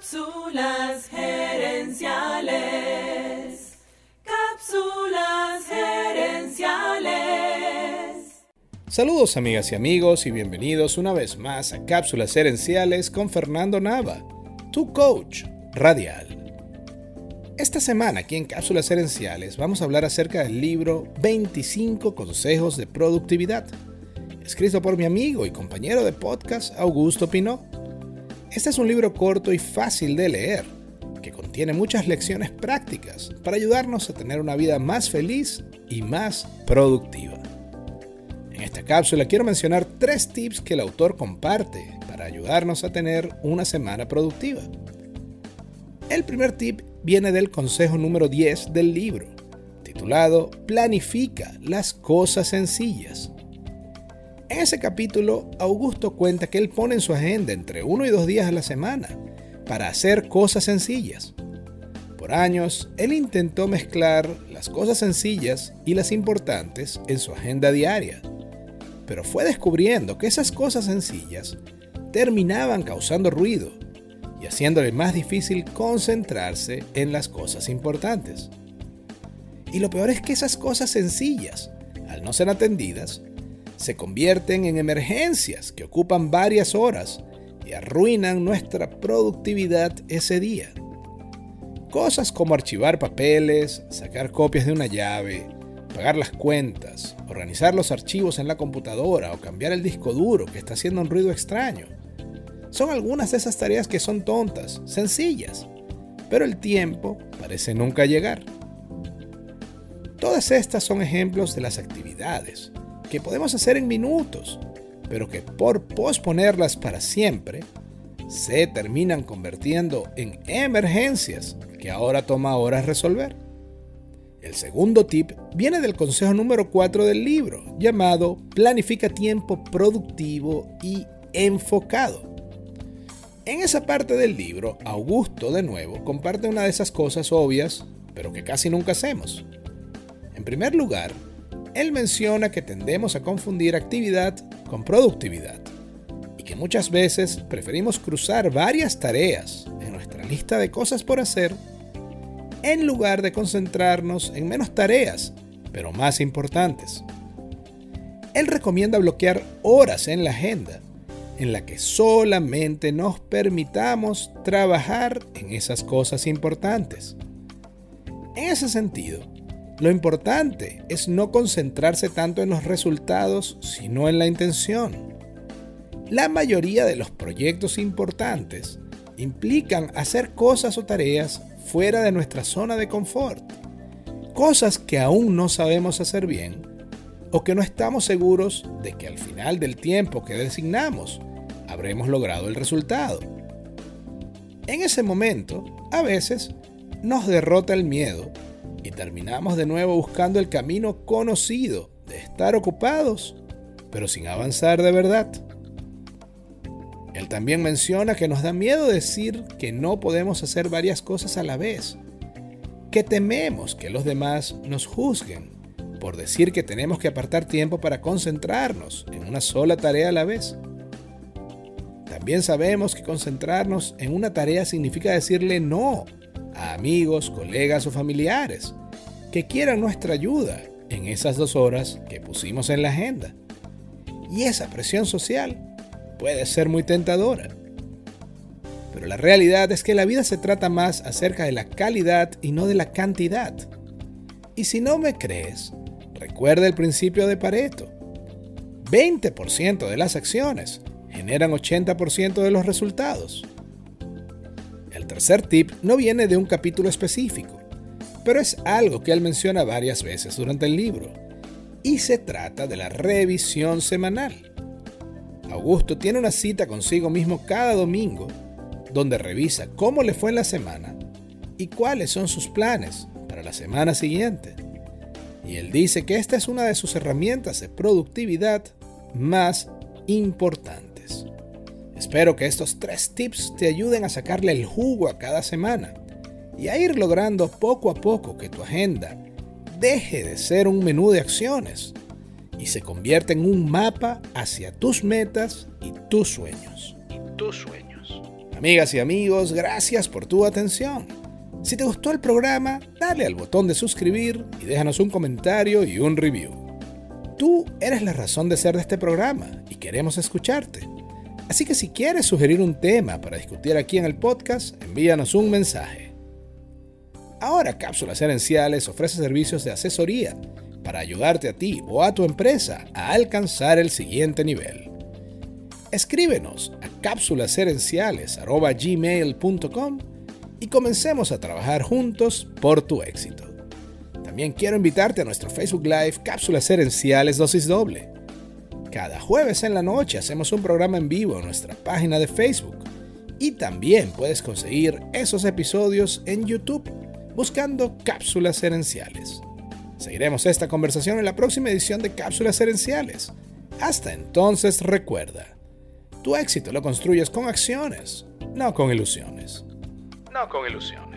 Cápsulas gerenciales. Cápsulas gerenciales. Saludos amigas y amigos y bienvenidos una vez más a Cápsulas gerenciales con Fernando Nava, tu coach radial. Esta semana aquí en Cápsulas gerenciales vamos a hablar acerca del libro 25 consejos de productividad, escrito por mi amigo y compañero de podcast Augusto Pinot. Este es un libro corto y fácil de leer, que contiene muchas lecciones prácticas para ayudarnos a tener una vida más feliz y más productiva. En esta cápsula quiero mencionar tres tips que el autor comparte para ayudarnos a tener una semana productiva. El primer tip viene del consejo número 10 del libro, titulado Planifica las cosas sencillas. En ese capítulo, Augusto cuenta que él pone en su agenda entre uno y dos días a la semana para hacer cosas sencillas. Por años, él intentó mezclar las cosas sencillas y las importantes en su agenda diaria, pero fue descubriendo que esas cosas sencillas terminaban causando ruido y haciéndole más difícil concentrarse en las cosas importantes. Y lo peor es que esas cosas sencillas, al no ser atendidas, se convierten en emergencias que ocupan varias horas y arruinan nuestra productividad ese día. Cosas como archivar papeles, sacar copias de una llave, pagar las cuentas, organizar los archivos en la computadora o cambiar el disco duro que está haciendo un ruido extraño. Son algunas de esas tareas que son tontas, sencillas, pero el tiempo parece nunca llegar. Todas estas son ejemplos de las actividades que podemos hacer en minutos, pero que por posponerlas para siempre, se terminan convirtiendo en emergencias que ahora toma horas resolver. El segundo tip viene del consejo número 4 del libro, llamado Planifica tiempo productivo y enfocado. En esa parte del libro, Augusto de nuevo comparte una de esas cosas obvias, pero que casi nunca hacemos. En primer lugar, él menciona que tendemos a confundir actividad con productividad y que muchas veces preferimos cruzar varias tareas en nuestra lista de cosas por hacer en lugar de concentrarnos en menos tareas, pero más importantes. Él recomienda bloquear horas en la agenda en la que solamente nos permitamos trabajar en esas cosas importantes. En ese sentido, lo importante es no concentrarse tanto en los resultados, sino en la intención. La mayoría de los proyectos importantes implican hacer cosas o tareas fuera de nuestra zona de confort, cosas que aún no sabemos hacer bien o que no estamos seguros de que al final del tiempo que designamos habremos logrado el resultado. En ese momento, a veces, nos derrota el miedo y terminamos de nuevo buscando el camino conocido de estar ocupados, pero sin avanzar de verdad. Él también menciona que nos da miedo decir que no podemos hacer varias cosas a la vez, que tememos que los demás nos juzguen por decir que tenemos que apartar tiempo para concentrarnos en una sola tarea a la vez. También sabemos que concentrarnos en una tarea significa decirle no a amigos, colegas o familiares que quieran nuestra ayuda en esas dos horas que pusimos en la agenda. Y esa presión social puede ser muy tentadora. Pero la realidad es que la vida se trata más acerca de la calidad y no de la cantidad. Y si no me crees, recuerda el principio de Pareto. 20% de las acciones generan 80% de los resultados. Tercer tip no viene de un capítulo específico, pero es algo que él menciona varias veces durante el libro, y se trata de la revisión semanal. Augusto tiene una cita consigo mismo cada domingo, donde revisa cómo le fue en la semana y cuáles son sus planes para la semana siguiente. Y él dice que esta es una de sus herramientas de productividad más importantes. Espero que estos tres tips te ayuden a sacarle el jugo a cada semana y a ir logrando poco a poco que tu agenda deje de ser un menú de acciones y se convierta en un mapa hacia tus metas y tus sueños. Y tus sueños. Amigas y amigos, gracias por tu atención. Si te gustó el programa, dale al botón de suscribir y déjanos un comentario y un review. Tú eres la razón de ser de este programa y queremos escucharte. Así que si quieres sugerir un tema para discutir aquí en el podcast, envíanos un mensaje. Ahora Cápsulas Herenciales ofrece servicios de asesoría para ayudarte a ti o a tu empresa a alcanzar el siguiente nivel. Escríbenos a cápsulasherenciales.gmail.com y comencemos a trabajar juntos por tu éxito. También quiero invitarte a nuestro Facebook Live Cápsulas Herenciales Dosis Doble cada jueves en la noche hacemos un programa en vivo en nuestra página de Facebook. Y también puedes conseguir esos episodios en YouTube buscando cápsulas herenciales. Seguiremos esta conversación en la próxima edición de Cápsulas Herenciales. Hasta entonces recuerda, tu éxito lo construyes con acciones, no con ilusiones. No con ilusiones.